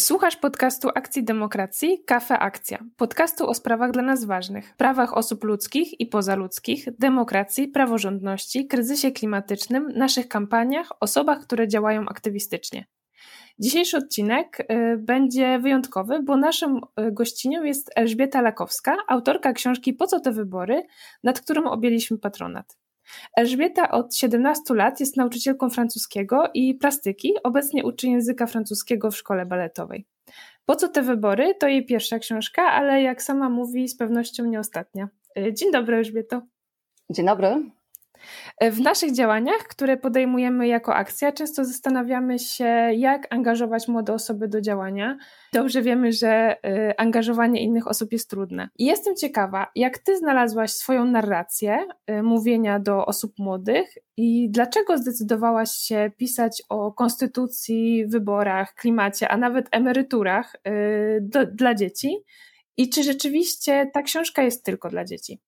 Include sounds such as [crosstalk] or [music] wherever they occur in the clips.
Słuchasz podcastu Akcji Demokracji Kafe Akcja. Podcastu o sprawach dla nas ważnych, prawach osób ludzkich i pozaludzkich, demokracji, praworządności, kryzysie klimatycznym, naszych kampaniach, osobach, które działają aktywistycznie. Dzisiejszy odcinek y, będzie wyjątkowy, bo naszą y, gościnią jest Elżbieta Lakowska, autorka książki Po co te wybory, nad którą objęliśmy patronat. Elżbieta od 17 lat jest nauczycielką francuskiego i plastyki, obecnie uczy języka francuskiego w szkole baletowej. Po co te wybory? To jej pierwsza książka, ale jak sama mówi, z pewnością nie ostatnia. Y, dzień dobry, Elżbieto. Dzień dobry. W naszych działaniach, które podejmujemy jako akcja, często zastanawiamy się, jak angażować młode osoby do działania. Dobrze wiemy, że y, angażowanie innych osób jest trudne. I jestem ciekawa, jak ty znalazłaś swoją narrację y, mówienia do osób młodych i dlaczego zdecydowałaś się pisać o konstytucji, wyborach, klimacie, a nawet emeryturach do, dla dzieci? I czy rzeczywiście ta książka jest tylko dla dzieci?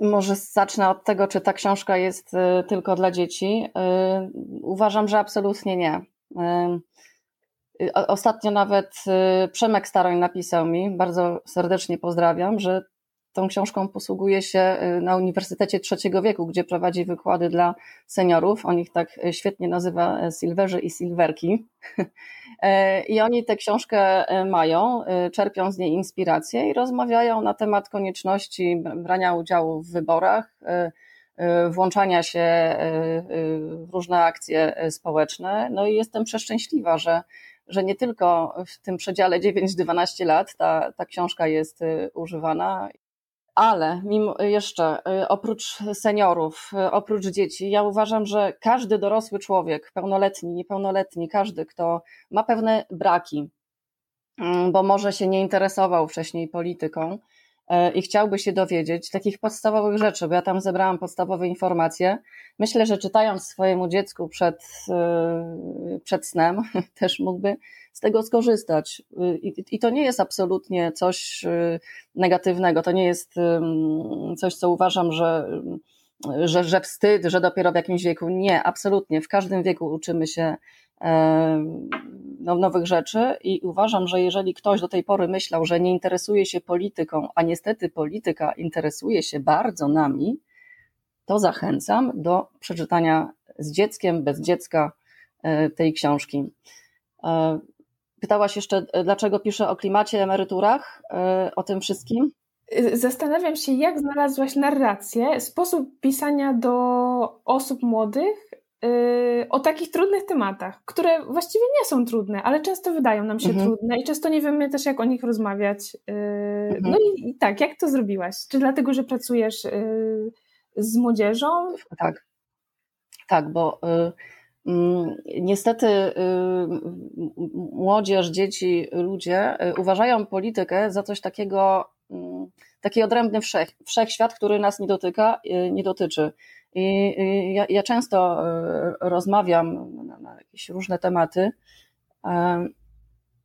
Może zacznę od tego, czy ta książka jest y, tylko dla dzieci. Y, uważam, że absolutnie nie. Y, ostatnio nawet Przemek Staroń napisał mi, bardzo serdecznie pozdrawiam, że tą książką posługuje się na Uniwersytecie Trzeciego Wieku, gdzie prowadzi wykłady dla seniorów. On ich tak świetnie nazywa Silverzy i Silverki. [laughs] E, I oni tę książkę mają, czerpią z niej inspirację i rozmawiają na temat konieczności brania udziału w wyborach, włączania się w różne akcje społeczne. No i jestem przeszczęśliwa, że, że nie tylko w tym przedziale 9-12 lat ta, ta książka jest używana ale mimo jeszcze, y, oprócz seniorów, y, oprócz dzieci, ja uważam, że każdy dorosły człowiek, pełnoletni, niepełnoletni, każdy, kto ma pewne braki, mm, bo może się nie interesował wcześniej polityką y, i chciałby się dowiedzieć takich podstawowych rzeczy, bo ja tam zebrałam podstawowe informacje. Myślę, że czytając swojemu dziecku przed, przed snem, [laughs] też mógłby z tego skorzystać. I, I, to nie jest absolutnie coś negatywnego, to nie jest coś, co uważam, że, że, że wstyd, że dopiero w jakimś wieku. Nie, absolutnie. W każdym wieku uczymy się no, nowych rzeczy i uważam, że jeżeli ktoś do tej pory myślał, że nie interesuje się polityką, a niestety polityka interesuje się bardzo nami, to zachęcam do przeczytania z dzieckiem, bez dziecka e, tej książki. E, Pytałaś jeszcze, e, dlaczego piszę o klimacie, emeryturach, o tym wszystkim? Zastanawiam się, jak znalazłaś narrację, sposób pisania do osób młodych e, o takich trudnych tematach, które właściwie nie są trudne, ale często wydają nam się mhm. trudne i często nie wiemy też, jak o nich rozmawiać. Mhm. No i, i, tak, jak to zrobiłaś? Czy dlatego, że pracujesz z młodzieżą? Tak, tak, bo Mm, niestety y, młodzież, dzieci, ludzie y, uważają politykę za coś takiego, mm, taki odrębny wszech, wszechświat, który nas nie dotyka, y, nie dotyczy. I ja, ja często rozmawiam na jakieś różne tematy.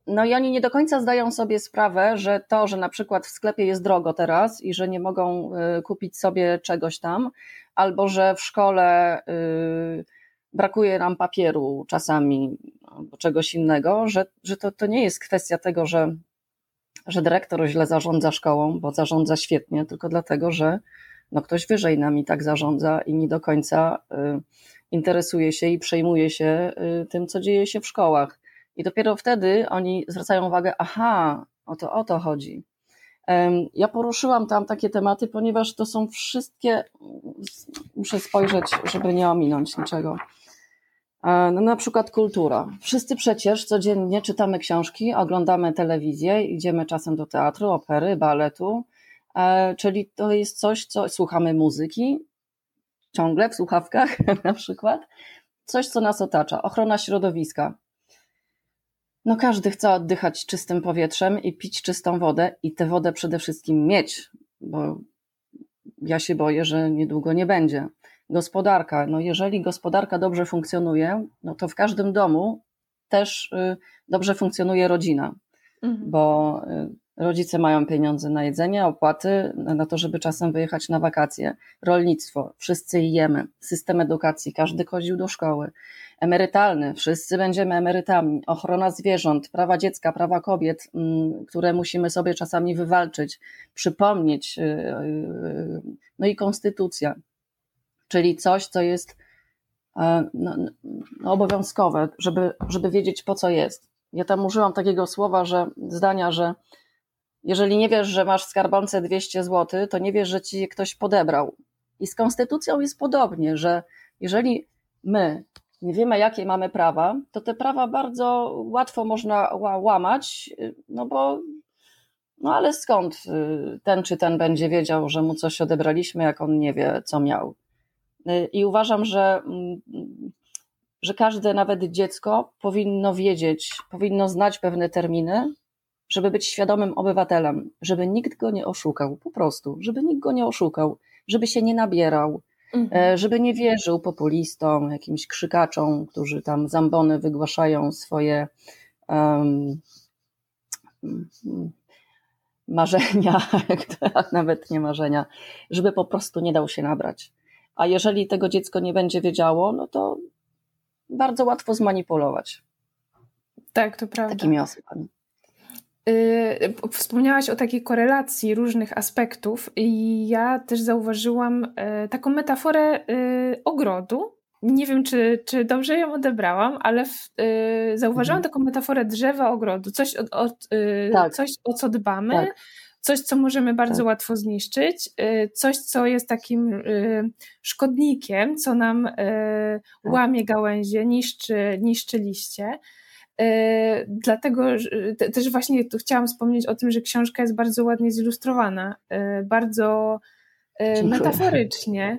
No i oni nie do końca zdają sobie sprawę, że to, że na przykład w sklepie jest drogo teraz i że nie mogą kupić sobie czegoś tam, albo że w szkole brakuje nam papieru czasami albo czegoś innego, że, że to, to nie jest kwestia tego, że, że dyrektor źle zarządza szkołą, bo zarządza świetnie, tylko dlatego, że no ktoś wyżej nami tak zarządza i nie do końca y, interesuje się i przejmuje się y, tym, co dzieje się w szkołach. I dopiero wtedy oni zwracają uwagę, aha, o to, o to chodzi. Ja poruszyłam tam takie tematy, ponieważ to są wszystkie, muszę spojrzeć, żeby nie ominąć niczego. No, na przykład kultura. Wszyscy przecież codziennie czytamy książki, oglądamy telewizję, idziemy czasem do teatru, opery, baletu, e, czyli to jest coś, co słuchamy muzyki, ciągle w słuchawkach [laughs] na przykład, coś, co nas otacza, ochrona środowiska. No każdy chce oddychać czystym powietrzem i pić czystą wodę i tę wodę przede wszystkim mieć, bo ja się boję, że niedługo nie będzie gospodarka. No jeżeli gospodarka dobrze funkcjonuje, no to w każdym domu też y, dobrze funkcjonuje rodzina, mhm. bo Rodzice mają pieniądze na jedzenie, opłaty, na to, żeby czasem wyjechać na wakacje. Rolnictwo, wszyscy jemy. System edukacji, każdy chodził do szkoły. Emerytalny, wszyscy będziemy emerytami. Ochrona zwierząt, prawa dziecka, prawa kobiet, mm, które musimy sobie czasami wywalczyć, przypomnieć. Y, y, no i konstytucja, czyli coś, co jest e, no, no, obowiązkowe, żeby, żeby wiedzieć po co jest. Ja tam użyłam takiego słowa, że zdania, że jeżeli nie wiesz, że masz w skarbonce 200 zł, to nie wiesz, że ci ktoś podebrał. I z konstytucją jest podobnie, że jeżeli my nie wiemy, jakie mamy prawa, to te prawa bardzo łatwo można łamać, no bo no ale skąd y, ten czy ten będzie wiedział, że mu coś odebraliśmy, jak on nie wie, co miał. Y, I uważam, że, mm, że każde, nawet dziecko, powinno wiedzieć, powinno znać pewne terminy, żeby być świadomym obywatelem, żeby nikt go nie oszukał, po prostu, żeby nikt go nie oszukał, żeby się nie nabierał, mhm. E, żeby nie wierzył populistom, jakimś krzykaczom, którzy tam zambony wygłaszają swoje um, marzenia, [laughs] nawet nie marzenia, żeby po prostu nie dał się nabrać. A jeżeli tego dziecko nie będzie wiedziało, no to bardzo łatwo zmanipulować. Tak, to prawda. Takimi osobami. Y, wspomniałaś o takiej korelacji różnych aspektów, i ja też zauważyłam y, taką metaforę y, ogrodu. Nie wiem, czy, czy dobrze ją odebrałam, ale w, zauważyłam mhm. taką metaforę drzewa ogrodu. Coś, o, o tak. coś o co dbamy, tak. Coś, co możemy bardzo tak. łatwo zniszczyć, coś, co jest takim szkodnikiem, co nam tak. łamie gałęzie, niszczy, niszczy liście. Dlatego też właśnie tu chciałam wspomnieć o tym, że książka jest bardzo ładnie zilustrowana, bardzo Dziękuję. metaforycznie.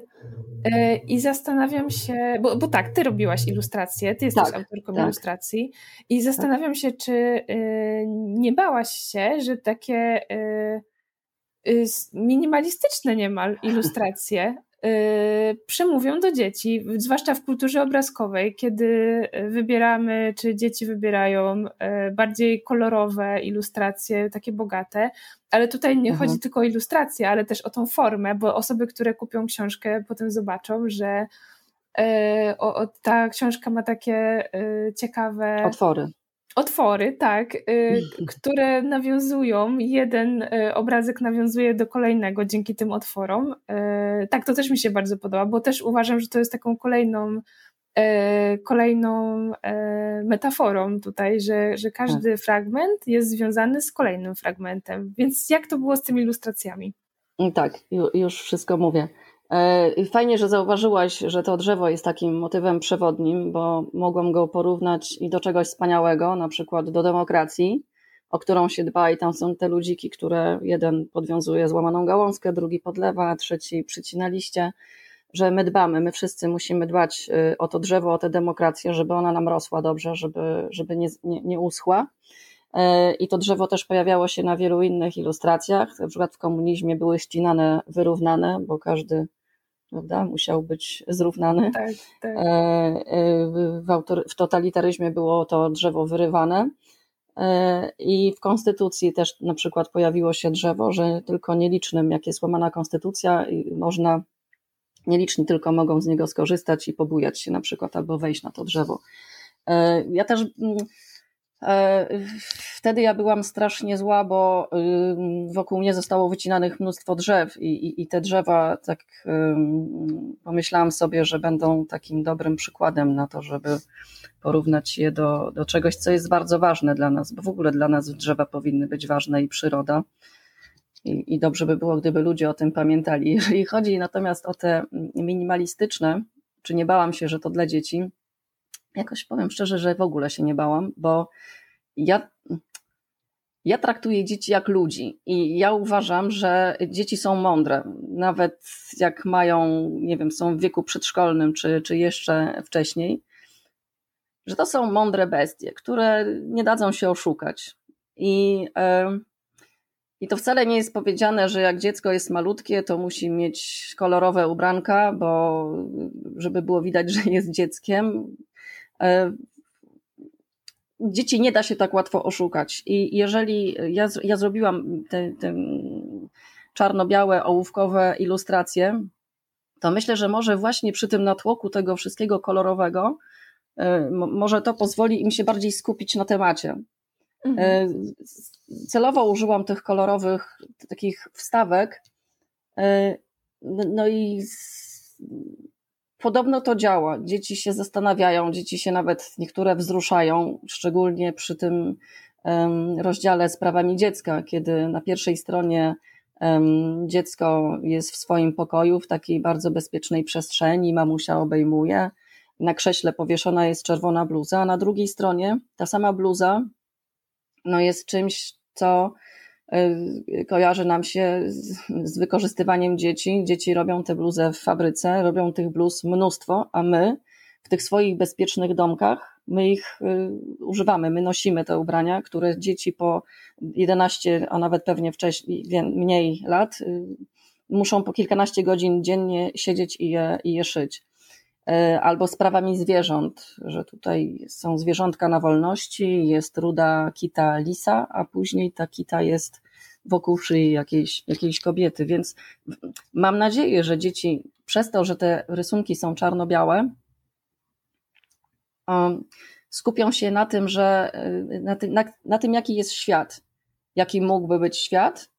I zastanawiam się, bo, bo tak, ty robiłaś ilustrację, ty jesteś tak, autorką tak. ilustracji, i zastanawiam się, czy nie bałaś się, że takie minimalistyczne niemal ilustracje przemówią do dzieci, zwłaszcza w kulturze obrazkowej, kiedy wybieramy, czy dzieci wybierają y, bardziej kolorowe ilustracje, takie bogate, ale tutaj nie mhm. chodzi tylko o ilustrację, ale też o tą formę, bo osoby, które kupią książkę, potem zobaczą, że y, o, o, ta książka ma takie ciekawe. Otwory. Otwory, tak, y, które nawiązują, jeden y, obrazek nawiązuje do kolejnego dzięki tym otworom. Y, tak, to też mi się bardzo podoba, bo też uważam, że to jest taką kolejną, kolejną metaforą tutaj, że, że każdy tak. fragment jest związany z kolejnym fragmentem. Więc jak to było z tymi ilustracjami? Tak, już wszystko mówię. E, fajnie, że zauważyłaś, że to drzewo jest takim motywem przewodnim, bo mogłam go porównać i do czegoś wspaniałego, na przykład do demokracji, o którą się dba i tam są te ludziki, które jeden podwiązuje złamaną gałązkę, drugi podlewa, trzeci przycina liście, że my dbamy, my wszyscy musimy dbać y, o to drzewo, o tę demokrację, żeby ona nam rosła dobrze, żeby, żeby nie, nie, nie uschła. E, I to drzewo też pojawiało się na wielu innych ilustracjach. Na przykład w komunizmie były ścinane, wyrównane, bo każdy prawda? Musiał być zrównany. Tak, tak. E, e, w, autor, w totalitaryzmie było to drzewo wyrywane. E, I w konstytucji też na przykład pojawiło się drzewo, że tylko nielicznym, jak jest łamana konstytucja, można, nieliczni tylko mogą z niego skorzystać i pobujać się na przykład albo wejść na to drzewo. Ja też mm, wtedy ja byłam strasznie zła, bo wokół mnie zostało wycinanych mnóstwo drzew i, i, i, te drzewa, tak pomyślałam sobie, że będą takim dobrym przykładem na to, żeby porównać je do, do czegoś, co jest bardzo ważne dla nas, bo w ogóle dla nas drzewa powinny być ważne i przyroda. I, I dobrze by było, gdyby ludzie o tym pamiętali. [laughs] Jeżeli chodzi natomiast o te minimalistyczne, czy nie bałam się, że to dla dzieci, jakoś powiem szczerze, że w ogóle się nie bałam, bo ja, ja traktuję dzieci jak ludzi i ja uważam, że dzieci są mądre. Nawet jak mają, nie wiem, są w wieku przedszkolnym czy, czy jeszcze wcześniej, że to są mądre bestie, które nie dadzą się oszukać. I, i to wcale nie jest powiedziane, że jak dziecko jest malutkie, to musi mieć kolorowe ubranka, bo żeby było widać, że jest dzieckiem. E, dzieci nie da się tak łatwo oszukać. I jeżeli ja, ja zrobiłam te, te czarno-białe, ołówkowe ilustracje, to myślę, że może właśnie przy tym natłoku tego wszystkiego kolorowego, y, może to pozwoli im się bardziej skupić na temacie. Mhm. Celowo użyłam tych kolorowych takich wstawek, no i podobno to działa. Dzieci się zastanawiają, dzieci się nawet niektóre wzruszają, szczególnie przy tym rozdziale z prawami dziecka, kiedy na pierwszej stronie dziecko jest w swoim pokoju, w takiej bardzo bezpiecznej przestrzeni, mamusia obejmuje. Na krześle powieszona jest czerwona bluza, a na drugiej stronie ta sama bluza no jest czymś, co kojarzy nam się z, z wykorzystywaniem dzieci. Dzieci robią te bluzy w fabryce, robią tych bluz mnóstwo, a my w tych swoich bezpiecznych domkach, my ich y, używamy, my nosimy te ubrania, które dzieci po 11, a nawet pewnie wcześniej, mniej lat, y, muszą po kilkanaście godzin dziennie siedzieć i je, i je szyć. Y, albo sprawami zwierząt, że tutaj są zwierzątka na wolności, jest ruda kita lisa, a później ta kita jest wokół szyi jakiejś, jakiejś kobiety. Więc mam nadzieję, że dzieci przez to, że te rysunki są czarno-białe, skupią się na tym, że na tym, na, na tym, jaki jest świat, jaki mógłby być świat,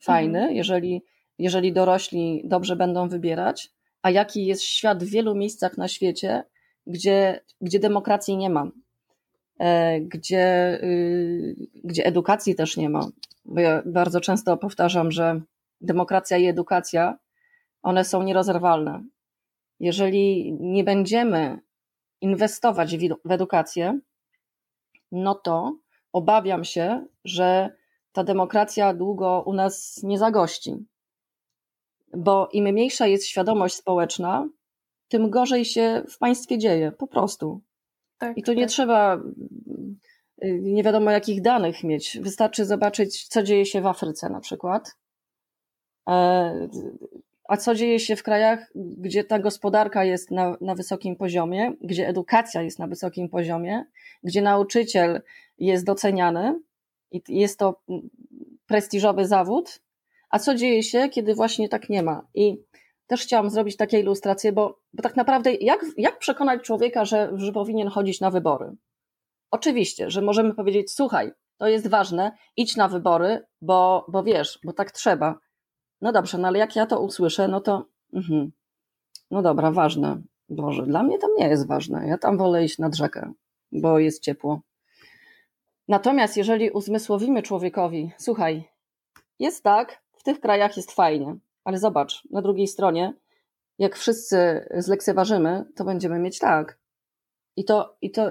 fajny, mhm. jeżeli, jeżeli dorośli dobrze będą wybierać, a jaki jest świat w wielu miejscach na świecie, gdzie, gdzie demokracji nie ma, e, gdzie, y, gdzie edukacji też nie ma. Bo ja bardzo często powtarzam, że demokracja i edukacja, one są nierozerwalne. Jeżeli nie będziemy inwestować w edukację, no to obawiam się, że ta demokracja długo u nas nie zagości. Bo im mniejsza jest świadomość społeczna, tym gorzej się w państwie dzieje, po prostu. Tak, I tu nie tak. trzeba nie wiadomo jakich danych mieć. Wystarczy zobaczyć, co dzieje się w Afryce na przykład. E, a co dzieje się w krajach, gdzie ta gospodarka jest na, na wysokim poziomie, gdzie edukacja jest na wysokim poziomie, gdzie nauczyciel jest doceniany i jest to prestiżowy zawód, a co dzieje się, kiedy właśnie tak nie ma. I też chciałam zrobić takie ilustracje, bo, bo tak naprawdę jak, jak przekonać człowieka, że, że powinien chodzić na wybory? Oczywiście, że możemy powiedzieć, słuchaj, to jest ważne, idź na wybory, bo, bo wiesz, bo tak trzeba. No dobrze, no ale jak ja to usłyszę, no to mhm. no dobra, ważne. Boże, dla mnie tam nie jest ważne. Ja tam wolę iść nad rzekę, bo jest ciepło. Natomiast jeżeli uzmysłowimy człowiekowi, słuchaj, jest tak, tych krajach jest fajnie, ale zobacz, na drugiej stronie, jak wszyscy zlekceważymy, to będziemy mieć tak. I to, i to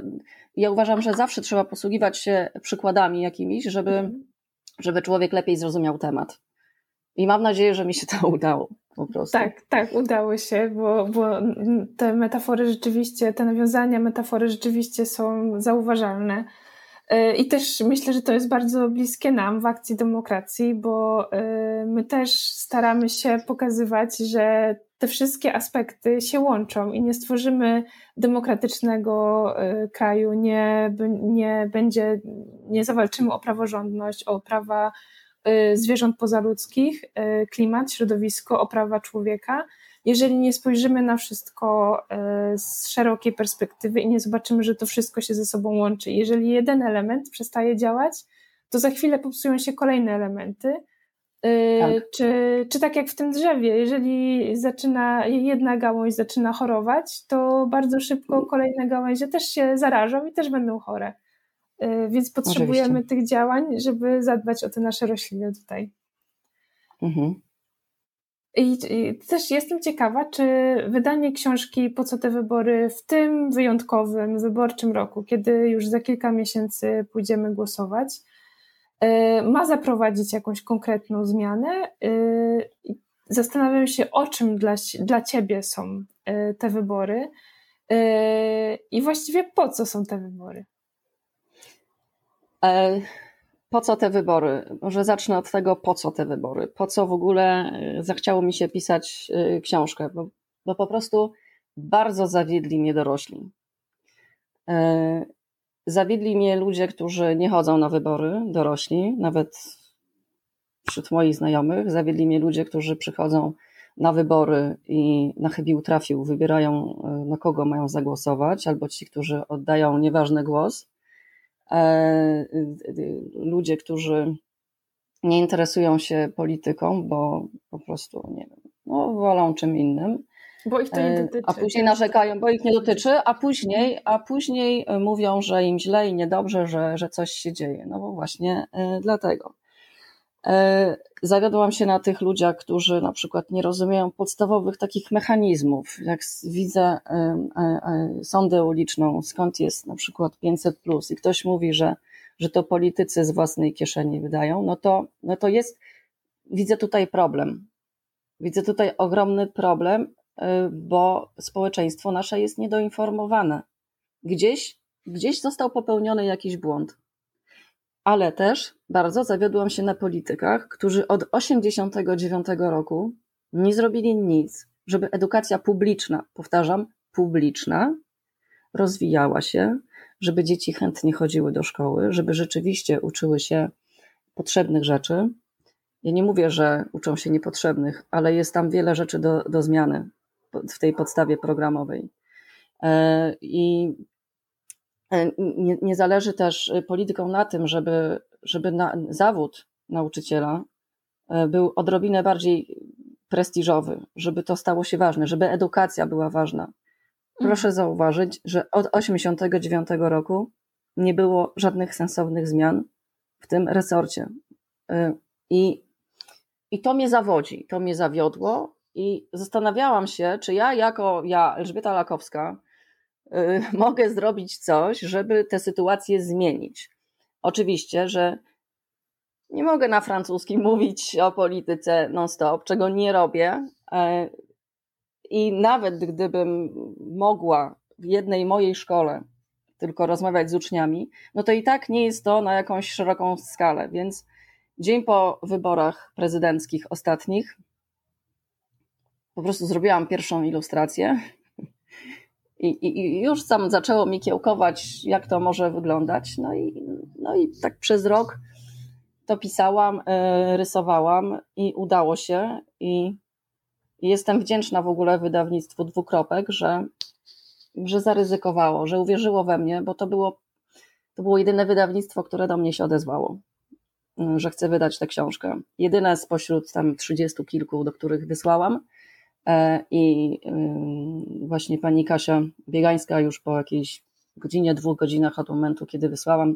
ja uważam, że zawsze trzeba posługiwać się przykładami jakimiś, żeby, żeby człowiek lepiej zrozumiał temat. I mam nadzieję, że mi się to [laughs] udało. Po prostu. Tak, tak, udało się, bo, bo te metafory rzeczywiście, te nawiązania, metafory rzeczywiście są zauważalne. E, I też myślę, że to jest bardzo bliskie nam w akcji demokracji, bo e, my też staramy się pokazywać, że te wszystkie aspekty się łączą i nie stworzymy demokratycznego e, kraju, nie, nie będzie, nie zawalczymy o praworządność, o prawa zwierząt pozaludzkich, klimat, środowisko, o prawa człowieka, jeżeli nie spojrzymy na wszystko e, z szerokiej perspektywy i nie zobaczymy, że to wszystko się ze sobą łączy. Jeżeli jeden element przestaje działać, to za chwilę popsują się kolejne elementy. E, tak. Czy, czy tak jak w tym drzewie, jeżeli zaczyna jedna gałąź zaczyna chorować, to bardzo szybko kolejne gałęzie też się zarażą i też będą chore. E, więc potrzebujemy Oczywiście. tych działań, żeby zadbać o te nasze rośliny tutaj. Mhm. I, I, też jestem ciekawa, czy wydanie książki Po co te wybory w tym wyjątkowym, wyborczym roku, kiedy już za kilka miesięcy pójdziemy głosować, y, ma zaprowadzić jakąś konkretną zmianę. Y, zastanawiam się, o czym dla, dla Ciebie są y, te wybory i właściwie po co są te wybory. E po co te wybory? Może zacznę od tego, po co te wybory? Po co w ogóle e, zachciało mi się pisać e, książkę? Bo, bo po prostu bardzo zawiedli mnie dorośli. E, zawiedli mnie ludzie, którzy nie chodzą na wybory, dorośli, nawet wśród moich znajomych. Zawiedli mnie ludzie, którzy przychodzą na wybory i na chybił trafił, wybierają na kogo mają zagłosować, albo ci, którzy oddają nieważny głos. E, ludzie, którzy nie interesują się polityką, bo po prostu nie wiem, no, wolą czym innym. Bo ich to nie dotyczy. A później narzekają, bo ich nie dotyczy, a później, a później mówią, że im źle i niedobrze, że, że coś się dzieje. No bo właśnie dlatego. E, zawiodłam się na tych ludziach, którzy na przykład nie rozumieją podstawowych takich mechanizmów. Jak widzę e, e, sądę uliczną, skąd jest na przykład 500 plus i ktoś mówi, że, że to politycy z własnej kieszeni wydają, no to, no to jest, widzę tutaj problem. Widzę tutaj ogromny problem, bo społeczeństwo nasze jest niedoinformowane. Gdzieś, gdzieś został popełniony jakiś błąd ale też bardzo zawiodłam się na politykach, którzy od 1989 roku nie zrobili nic, żeby edukacja publiczna, powtarzam, publiczna, rozwijała się, żeby dzieci chętnie chodziły do szkoły, żeby rzeczywiście uczyły się potrzebnych rzeczy. Ja nie mówię, że uczą się niepotrzebnych, ale jest tam wiele rzeczy do, do zmiany w tej podstawie programowej. E, I nie, nie zależy też y, politykom na tym, żeby, żeby na, zawód nauczyciela e, był odrobinę bardziej prestiżowy, żeby to stało się ważne, żeby edukacja była ważna. Proszę mhm. zauważyć, że od 1989 roku nie było żadnych sensownych zmian w tym resorcie. E, I, I to mnie zawodzi, to mnie zawiodło. I zastanawiałam się, czy ja, jako ja, Elżbieta Lakowska, [laughs] mogę zrobić coś, żeby tę sytuację zmienić. Oczywiście, że nie mogę na francuskim [laughs] mówić o polityce non-stop, czego nie robię. E, I nawet gdybym mogła w jednej mojej szkole tylko rozmawiać z uczniami, no to i tak nie jest to na jakąś szeroką skalę. Więc dzień po wyborach prezydenckich ostatnich po prostu zrobiłam pierwszą ilustrację i, i, I, już sam zaczęło mi kiełkować, jak to może wyglądać. No i, no i tak przez rok to pisałam, e, rysowałam i udało się. I, jestem wdzięczna w ogóle wydawnictwu Dwukropek, że, że zaryzykowało, że uwierzyło we mnie, bo to było, to było jedyne wydawnictwo, które do mnie się odezwało, że chce wydać tę książkę. Jedyne spośród tam trzydziestu kilku, do których wysłałam. E, I właśnie pani Kasia Biegańska już po jakiejś godzinie, dwóch godzinach od momentu, kiedy wysłałam,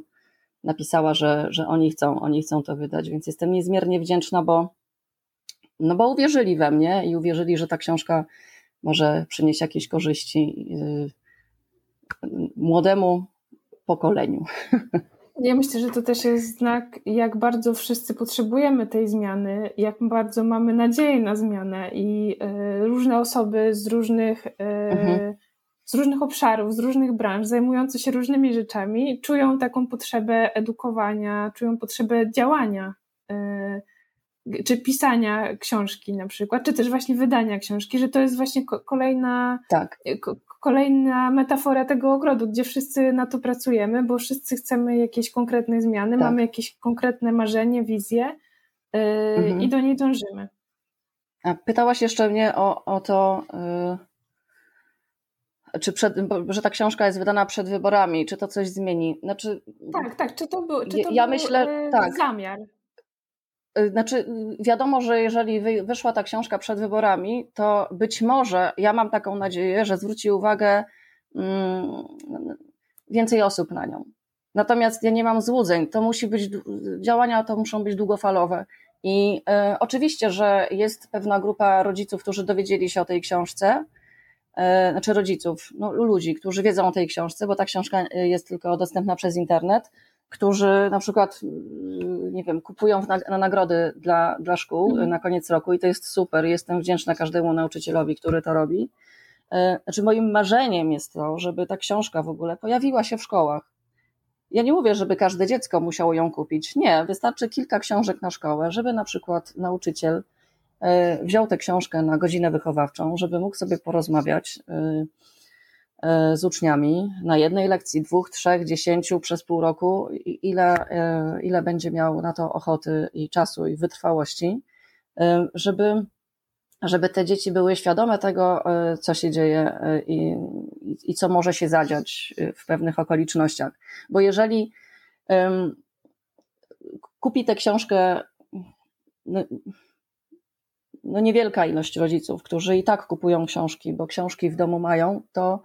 napisała, że, że oni chcą, oni chcą to wydać, więc jestem niezmiernie wdzięczna, bo, no bo uwierzyli we mnie i uwierzyli, że ta książka może przynieść jakieś korzyści y, młodemu pokoleniu. [laughs] Ja myślę, że to też jest znak, jak bardzo wszyscy potrzebujemy tej zmiany, jak bardzo mamy nadzieję na zmianę i y, różne osoby z różnych, y, mhm. z różnych obszarów, z różnych branż, zajmujące się różnymi rzeczami, czują taką potrzebę edukowania, czują potrzebę działania. Y, czy pisania książki na przykład, czy też właśnie wydania książki, że to jest właśnie kolejna, tak. Kolejna metafora tego ogrodu, gdzie wszyscy na to pracujemy, bo wszyscy chcemy jakiejś konkretnej zmiany, tak. mamy jakieś konkretne marzenie, wizję yy, mhm. i do niej dążymy. A pytałaś jeszcze mnie o, o to, yy, czy przed, że ta książka jest wydana przed wyborami, czy to coś zmieni? Znaczy, tak, tak, czy to był, czy to ja był myślę, tak. zamiar? Y, znaczy, y, wiadomo, że jeżeli wyszła ta książka przed wyborami, to być może, ja mam taką nadzieję, że zwróci uwagę mm, więcej osób na nią. Natomiast ja nie mam złudzeń. To musi być, działania to muszą być długofalowe. I y, oczywiście, że jest pewna grupa rodziców, którzy dowiedzieli się o tej książce, y, znaczy rodziców, no, ludzi, którzy wiedzą o tej książce, bo ta książka jest tylko dostępna przez internet którzy na przykład, mm, nie wiem, kupują na, na nagrody dla, dla szkół mm. na koniec roku i to jest super. Jestem wdzięczna każdemu nauczycielowi, który to robi. E, znaczy, moim marzeniem jest to, żeby ta książka w ogóle pojawiła się w szkołach. Ja nie mówię, żeby każde dziecko musiało ją kupić. Nie, wystarczy kilka książek na szkołę, żeby na przykład nauczyciel e, wziął tę książkę na godzinę wychowawczą, żeby mógł sobie porozmawiać e, z uczniami na jednej lekcji, dwóch, trzech, dziesięciu przez pół roku, ile, ile będzie miał na to ochoty i czasu i wytrwałości, żeby żeby te dzieci były świadome tego, e, co się dzieje e, i, i co może się zadziać e, w pewnych okolicznościach. Bo jeżeli kupi tę książkę no, no, niewielka ilość rodziców, którzy i tak kupują książki, bo książki w domu mają, to,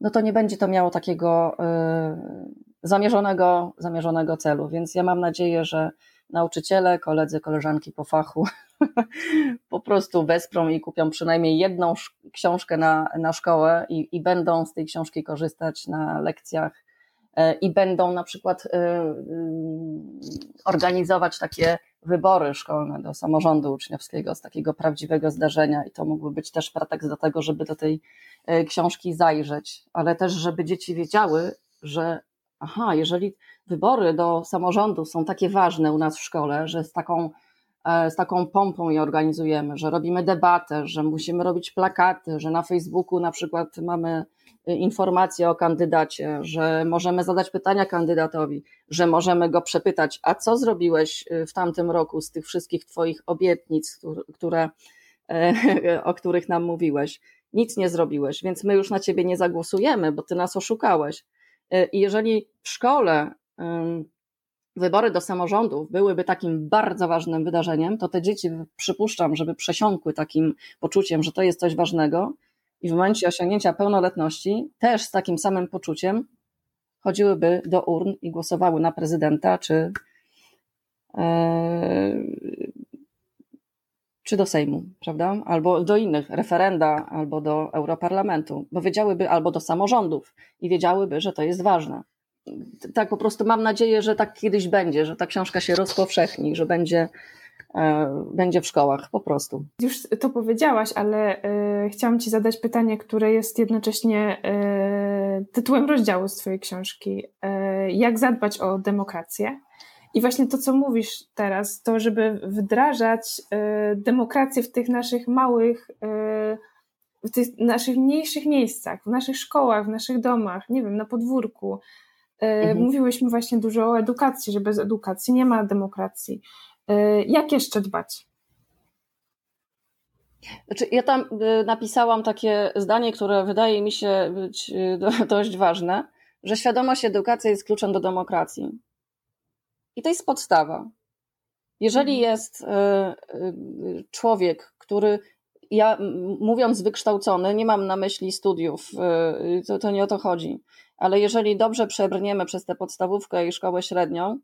no to nie będzie to miało takiego y, zamierzonego, zamierzonego celu. Więc ja mam nadzieję, że nauczyciele, koledzy, koleżanki po fachu [laughs] po prostu wesprą i kupią przynajmniej jedną książkę na, na szkołę i, i będą z tej książki korzystać na lekcjach i będą na przykład e, mm, organizować takie wybory szkolne do samorządu uczniowskiego z takiego prawdziwego zdarzenia. I to mógłby być też pretekst do tego, żeby do tej e, książki zajrzeć, ale też żeby dzieci wiedziały, że aha, jeżeli wybory do samorządu są takie ważne u nas w szkole, że z taką, e, z taką pompą je organizujemy, że robimy debatę, że musimy robić plakaty, że na Facebooku na przykład mamy e, informacje o kandydacie, że możemy zadać pytania kandydatowi, że możemy go przepytać, a co zrobiłeś e, w tamtym roku z tych wszystkich Twoich obietnic, które, [laughs] o których nam mówiłeś. Nic nie zrobiłeś, więc my już na Ciebie nie zagłosujemy, bo Ty nas oszukałeś. I jeżeli w szkole wybory do samorządów byłyby takim bardzo ważnym wydarzeniem, to te dzieci, przypuszczam, żeby przesiąkły takim poczuciem, że to jest coś ważnego i w momencie osiągnięcia pełnoletności też z takim samym poczuciem chodziłyby do urn i głosowały na prezydenta czy, e, czy do Sejmu, prawda? Albo do innych, referenda, albo do Europarlamentu, bo wiedziałyby, albo do samorządów i wiedziałyby, że to jest ważne tak po prostu mam nadzieję, że tak kiedyś będzie, że ta książka się rozpowszechni, że będzie, e, będzie w szkołach po prostu. Już to powiedziałaś, ale e, chciałam Ci zadać pytanie, które jest jednocześnie e, tytułem rozdziału z Twojej książki. Jak zadbać o demokrację? I właśnie to, co mówisz teraz, to żeby wdrażać demokrację w tych naszych małych, w tych naszych mniejszych miejscach, w naszych szkołach, w naszych domach, nie wiem, na podwórku, mhm. Mówiłyśmy właśnie dużo o edukacji, że bez edukacji nie ma demokracji. E, jak jeszcze dbać? Znaczy, ja tam e, napisałam takie zdanie, które wydaje mi się być [laughs] dość ważne, że świadomość edukacji jest kluczem do demokracji. I to jest podstawa. Jeżeli mhm. jest człowiek, który ja mówiąc wykształcony, nie mam na myśli studiów, to, to nie o to chodzi. Ale jeżeli dobrze przebrniemy przez tę podstawówkę i szkołę średnią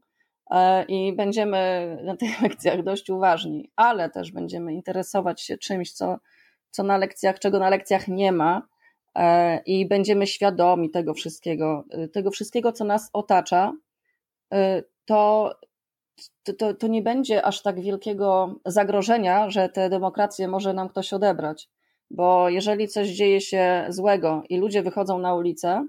e, i będziemy na tych [laughs] lekcjach dość uważni, ale też będziemy interesować się czymś, co, co na lekcjach, czego na lekcjach nie ma, e, i będziemy świadomi tego wszystkiego, e, tego wszystkiego, co nas otacza, to, to, to nie będzie aż tak wielkiego zagrożenia, że tę demokrację może nam ktoś odebrać. Bo jeżeli coś dzieje się złego i ludzie wychodzą na ulicę,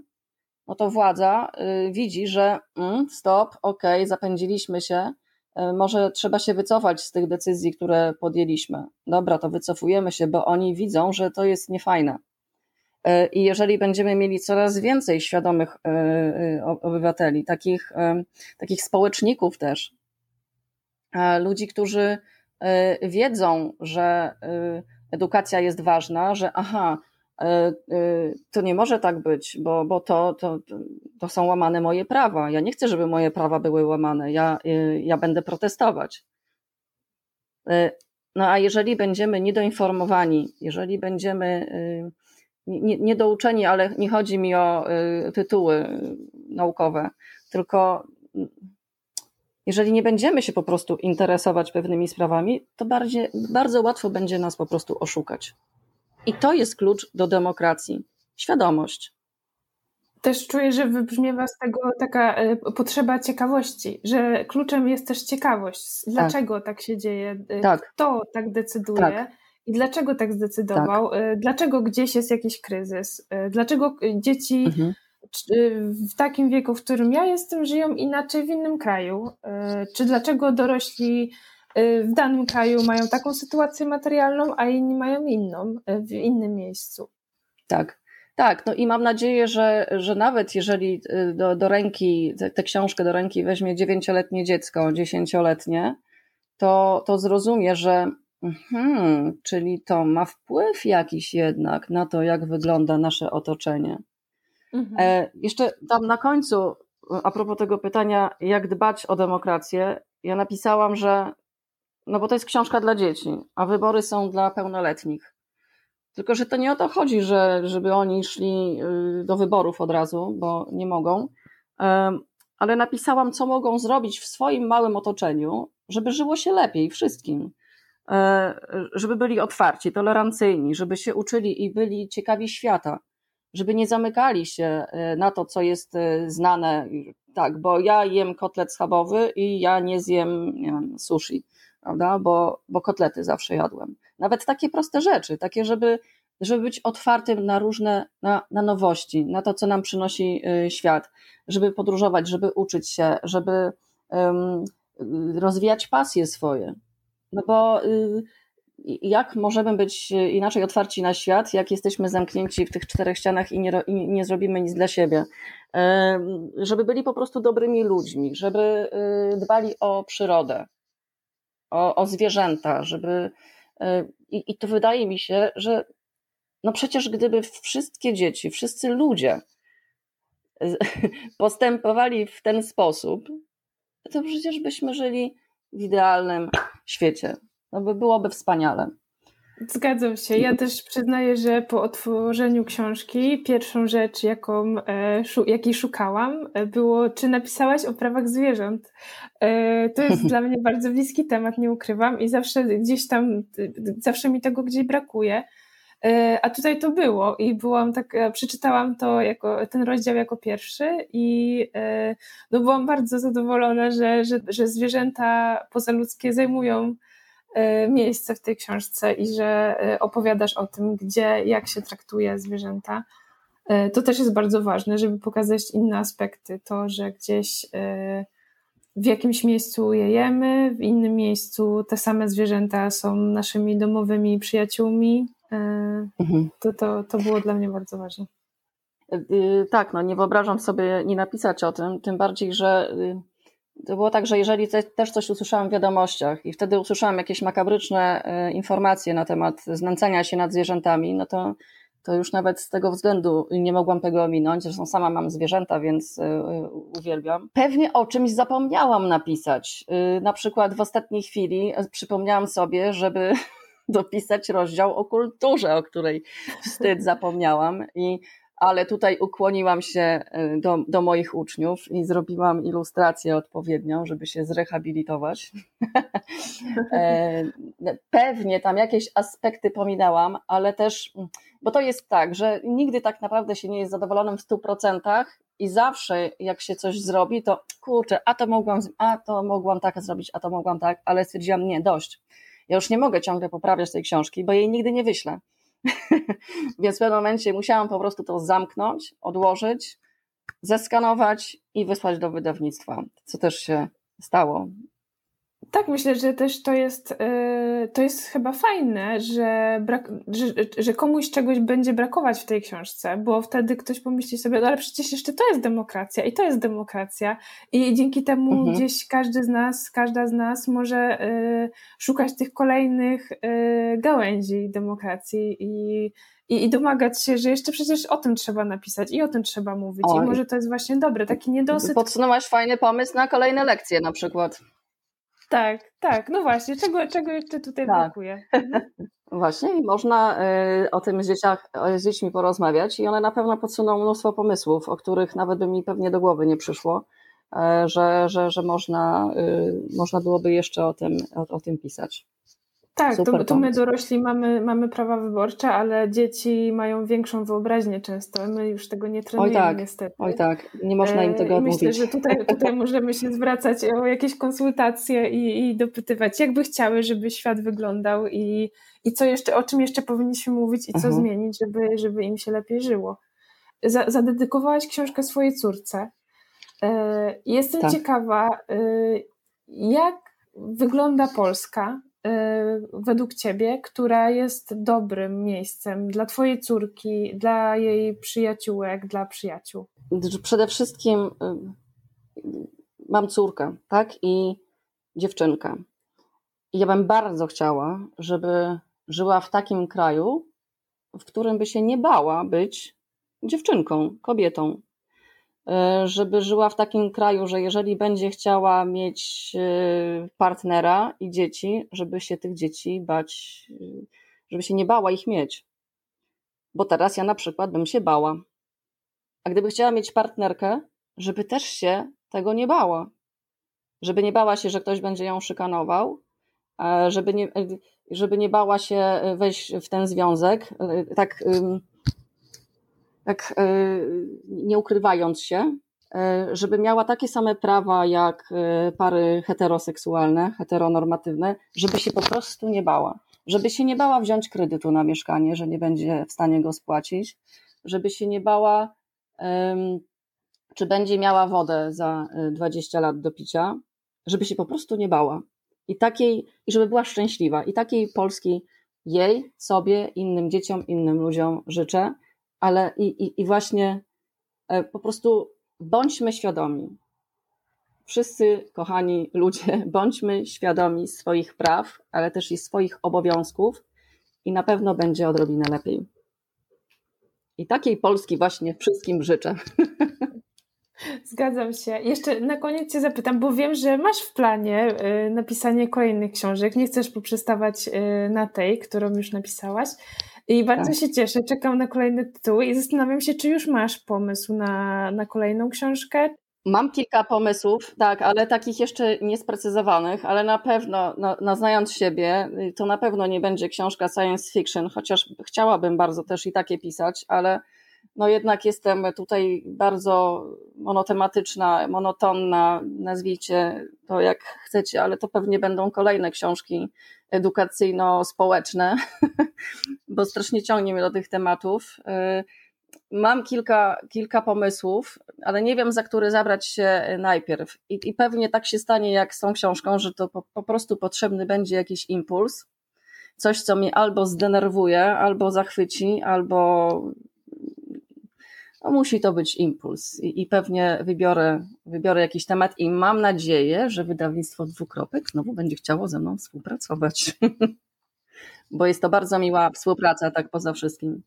no to władza y, widzi, że mm, stop, okej, okay, zapędziliśmy się, y, może trzeba się wycofać z tych decyzji, które podjęliśmy. Dobra, to wycofujemy się, bo oni widzą, że to jest niefajne. Y, I jeżeli będziemy mieli coraz więcej świadomych obywateli, takich, takich społeczników też, ludzi, którzy wiedzą, że edukacja jest ważna, że aha, E, e, to nie może tak być, bo, bo to, to, to są łamane moje prawa. Ja nie chcę, żeby moje prawa były łamane. Ja, e, ja będę protestować. No a jeżeli będziemy niedoinformowani, jeżeli będziemy niedouczeni, ale nie chodzi mi o tytuły naukowe, tylko jeżeli nie będziemy się po prostu interesować pewnymi sprawami, to bardziej, bardzo łatwo będzie nas po prostu oszukać. I to jest klucz do demokracji świadomość. Też czuję, że wybrzmiewa z tego taka e, potrzeba ciekawości, że kluczem jest też ciekawość. Dlaczego tak, tak się dzieje? E, tak. Kto tak decyduje? Tak. I dlaczego tak zdecydował? Tak. E, dlaczego gdzieś jest jakiś kryzys? Dlaczego dzieci mhm. W takim wieku, w którym ja jestem, żyją inaczej w innym kraju? Czy dlaczego dorośli Y, w danym kraju mają taką sytuację materialną, a inni mają inną y, w innym miejscu. Tak. Tak, no i mam nadzieję, że, że nawet jeżeli y, do, do ręki, tę książkę do ręki weźmie dziewięcioletnie dziecko, dziesięcioletnie, to, to zrozumie, że hmm, czyli to ma wpływ jakiś jednak na to, jak wygląda nasze otoczenie. Mhm. E, jeszcze tam na końcu, a propos tego pytania, jak dbać o demokrację, ja napisałam, że no bo to jest książka dla dzieci, a wybory są dla pełnoletnich. Tylko, że to nie o to chodzi, że, żeby oni szli y, do wyborów od razu, bo nie mogą, ale napisałam, co mogą zrobić w swoim małym otoczeniu, żeby żyło się lepiej wszystkim. E, żeby byli otwarci, tolerancyjni, żeby się uczyli i byli ciekawi świata, żeby nie zamykali się e, na to, co jest e, znane. Tak, bo ja jem kotlet schabowy i ja nie zjem nie wiem, sushi prawda? Bo, bo kotlety zawsze jadłem. Nawet takie proste rzeczy, takie, żeby, żeby być otwartym na różne, na, na nowości, na to, co nam przynosi y, świat, żeby podróżować, żeby uczyć się, żeby um, rozwijać pasje swoje. No bo y, jak możemy być inaczej otwarci na świat, jak jesteśmy zamknięci w tych czterech ścianach i nie, i nie zrobimy nic dla siebie? Żeby byli po prostu dobrymi ludźmi, żeby y, dbali o przyrodę, o, o zwierzęta, żeby. E, I, I to wydaje mi się, że no przecież gdyby wszystkie dzieci, wszyscy ludzie [laughs] postępowali w ten sposób, to przecież byśmy żyli w idealnym świecie. No by byłoby wspaniale. Zgadzam się. Ja też przyznaję, że po otworzeniu książki pierwszą rzecz, jaką, e, jakiej szukałam, e, było, czy napisałaś o prawach zwierząt. E, to jest [laughs] dla mnie bardzo bliski temat, nie ukrywam, i zawsze gdzieś tam, zawsze mi tego gdzieś brakuje. A tutaj to było i byłam tak, przeczytałam to jako, ten rozdział jako pierwszy i no byłam bardzo zadowolona, że, że, że zwierzęta pozaludzkie zajmują miejsce w tej książce i że e, opowiadasz o tym, gdzie, jak się traktuje zwierzęta. E, to też jest bardzo ważne, żeby pokazać inne aspekty. To, że gdzieś w jakimś miejscu je jemy, w innym miejscu te same zwierzęta są naszymi domowymi przyjaciółmi. Mhm. To, to, to było dla mnie bardzo ważne. Tak, no nie wyobrażam sobie nie napisać o tym, tym bardziej, że y, to było tak, że jeżeli też coś usłyszałam w wiadomościach i wtedy usłyszałam jakieś makabryczne e, informacje na temat znęcania się nad zwierzętami, no to, to już nawet z tego względu nie mogłam tego ominąć. Zresztą sama mam zwierzęta, więc e, uwielbiam. Pewnie o czymś zapomniałam napisać. E, na przykład w ostatniej chwili przypomniałam sobie, żeby [laughs] dopisać rozdział o kulturze, o której wstyd zapomniałam i ale tutaj ukłoniłam się y, do, do moich uczniów i zrobiłam ilustrację odpowiednią, żeby się zrehabilitować. [laughs] E, pewnie tam jakieś aspekty pominęłam, ale też, bo to jest tak, że nigdy tak naprawdę się nie jest zadowolonym w stu procentach i zawsze jak się coś zrobi, to kurczę, a to mogłam, a to mogłam tak zrobić, a to mogłam tak, ale stwierdziłam, nie, dość. Ja już nie mogę ciągle poprawiać tej książki, bo jej nigdy nie wyślę. [laughs] Więc w pewnym momencie musiałam po prostu to zamknąć, odłożyć, zeskanować i wysłać do wydawnictwa, co też się stało. Tak, myślę, że też to jest, y, to jest chyba fajne, że, brak, że, że komuś czegoś będzie brakować w tej książce, bo wtedy ktoś pomyśli sobie, no ale przecież jeszcze to jest demokracja i to jest demokracja i dzięki temu mhm. gdzieś każdy z nas, każda z nas może y, szukać tych kolejnych y, gałęzi demokracji i, i, i domagać się, że jeszcze przecież o tym trzeba napisać i o tym trzeba mówić Oj. i może to jest właśnie dobre, taki niedosyt. Podsunąłeś fajny pomysł na kolejne lekcje na przykład. Tak, tak, no właśnie, czego, czego jeszcze tutaj tak. brakuje? Mhm. [laughs] Właśnie i można y, o tym z, dzieciach, z dziećmi porozmawiać i one na pewno podsuną mnóstwo pomysłów, o których nawet by mi pewnie do głowy nie przyszło, e, że, że, że można, y, można byłoby jeszcze o tym, o, o tym pisać. Tak, to, to, my dorośli mamy, mamy prawa wyborcze, ale dzieci mają większą wyobraźnię często. My już tego nie trenujemy oj tak, niestety. Oj tak, nie można im tego odmówić. Myślę, że tutaj, tutaj możemy się zwracać o jakieś konsultacje i, i dopytywać, jakby chciały, żeby świat wyglądał i, i co jeszcze, o czym jeszcze powinniśmy mówić i co mhm. zmienić, żeby, żeby im się lepiej żyło. Zadedykowałaś książkę swojej córce. E, jestem tak. ciekawa, e, jak wygląda Polska według ciebie, która jest dobrym miejscem dla twojej córki, dla jej przyjaciółek, dla przyjaciół? Przede wszystkim mam córkę, tak? I dziewczynkę. I ja bym bardzo chciała, żeby żyła w takim kraju, w którym by się nie bała być dziewczynką, kobietą. E, żeby żyła w takim kraju, że jeżeli będzie chciała mieć e, partnera i dzieci, żeby się tych dzieci bać, e, żeby się nie bała ich mieć. Bo teraz ja na przykład bym się bała. A gdyby chciała mieć partnerkę, żeby też się tego nie bała. Żeby nie bała się, że ktoś będzie ją szykanował, żeby nie, żeby nie bała się wejść w ten związek, tak, tak nie ukrywając się, żeby miała takie same prawa jak pary heteroseksualne, heteronormatywne, żeby się po prostu nie bała. Żeby się nie bała wziąć kredytu na mieszkanie, że nie będzie w stanie go spłacić, żeby się nie bała, czy będzie miała wodę za 20 lat do picia, żeby się po prostu nie bała i takiej, i żeby była szczęśliwa. I takiej Polski jej, sobie, innym dzieciom, innym ludziom życzę, ale i, i, i właśnie e, po prostu bądźmy świadomi. Wszyscy, kochani ludzie, [laughs] bądźmy świadomi swoich praw, ale też i swoich obowiązków, i na pewno będzie odrobinę lepiej. I takiej Polski właśnie wszystkim życzę. [laughs] Zgadzam się. Jeszcze na koniec Cię zapytam, bo wiem, że masz w planie y, napisanie kolejnych książek. Nie chcesz poprzestawać y, na tej, którą już napisałaś. I bardzo tak. się cieszę, czekam na kolejne tytuły i zastanawiam się, czy już masz pomysł na, na kolejną książkę. Mam kilka pomysłów, tak, ale takich jeszcze niesprecyzowanych, ale na pewno, no, no, znając siebie, to na pewno nie będzie książka science fiction, chociaż chciałabym bardzo też i takie pisać, ale no jednak jestem tutaj bardzo monotematyczna, monotonna, nazwijcie to jak chcecie, ale to pewnie będą kolejne książki edukacyjno-społeczne, [laughs] bo strasznie ciągnie mnie do tych tematów. Y, mam kilka, kilka pomysłów, ale nie wiem, za który zabrać się najpierw. I, I, pewnie tak się stanie jak z tą książką, że to po, po prostu potrzebny będzie jakiś impuls, coś, co mnie albo zdenerwuje, albo zachwyci, albo no musi to być impuls i, i, pewnie wybiorę, wybiorę jakiś temat i mam nadzieję, że wydawnictwo dwukropek znowu będzie chciało ze mną współpracować. [laughs] Bo jest to bardzo miła współpraca, tak poza wszystkim.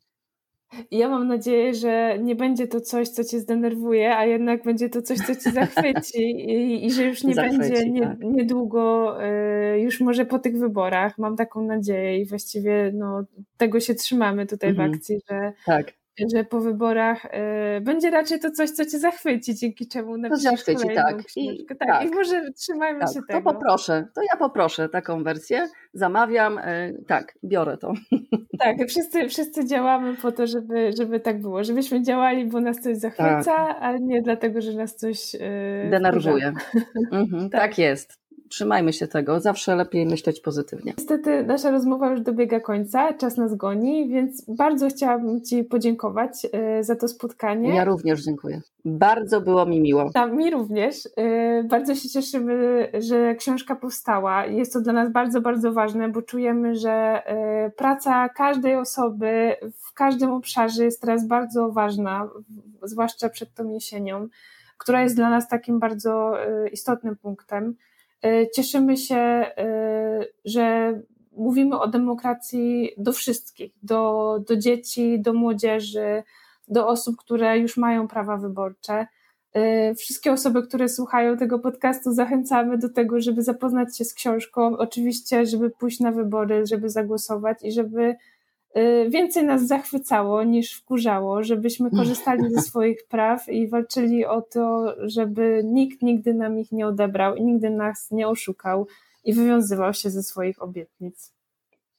Ja mam nadzieję, że nie będzie to coś, co cię zdenerwuje, a jednak będzie to coś, co cię [laughs] zachwyci i, i że już nie zachwyci, będzie nie, tak. niedługo, y, już może po tych wyborach. Mam taką nadzieję i właściwie no, tego się trzymamy tutaj mhm. w akcji, że, tak że po wyborach y, będzie raczej to coś, co cię zachwyci, dzięki czemu napiszesz to zachwyci, tak. I, tak. tak. I może trzymajmy tak. się tego. To poproszę, to ja poproszę taką wersję, zamawiam, y, tak, biorę to. [laughs] Tak, wszyscy, wszyscy działamy po to, żeby, żeby tak było, żebyśmy działali, bo nas coś zachwyca, tak. ale nie dlatego, że nas coś y, denerwuje. [laughs] Mhm, tak. tak jest trzymajmy się tego, zawsze lepiej myśleć pozytywnie. Niestety nasza rozmowa już dobiega końca, czas nas goni, więc bardzo chciałabym Ci podziękować e, za to spotkanie. Ja również dziękuję. Bardzo było mi miło. Tak, mi również. E, bardzo się cieszymy, że książka powstała. Jest to dla nas bardzo, bardzo ważne, bo czujemy, że e, praca każdej osoby w każdym obszarze jest teraz bardzo ważna, zwłaszcza przed tą jesienią, która jest dla nas takim bardzo istotnym punktem. E, cieszymy się, e, że mówimy o demokracji do wszystkich, do, do dzieci, do młodzieży, do osób, które już mają prawa wyborcze. E, wszystkie osoby, które słuchają tego podcastu, zachęcamy do tego, żeby zapoznać się z książką. Oczywiście, żeby pójść na wybory, żeby zagłosować i żeby więcej nas zachwycało niż wkurzało, żebyśmy korzystali ze [laughs] swoich praw i walczyli o to, żeby nikt nigdy nam ich nie odebrał i nigdy nas nie oszukał i wywiązywał się ze swoich obietnic.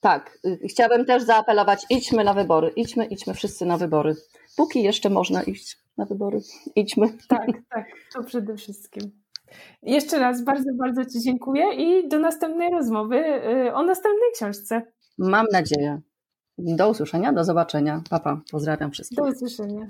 Tak, y, chciałabym też zaapelować, idźmy na wybory, idźmy, idźmy wszyscy na wybory. Póki jeszcze można iść na wybory, idźmy. Tak, tak, to przede wszystkim. Jeszcze raz bardzo, bardzo Ci dziękuję i do następnej rozmowy y, o następnej książce. Mam nadzieję. Do usłyszenia, do zobaczenia. Papa, pozdrawiam wszystkich. Do usłyszenia.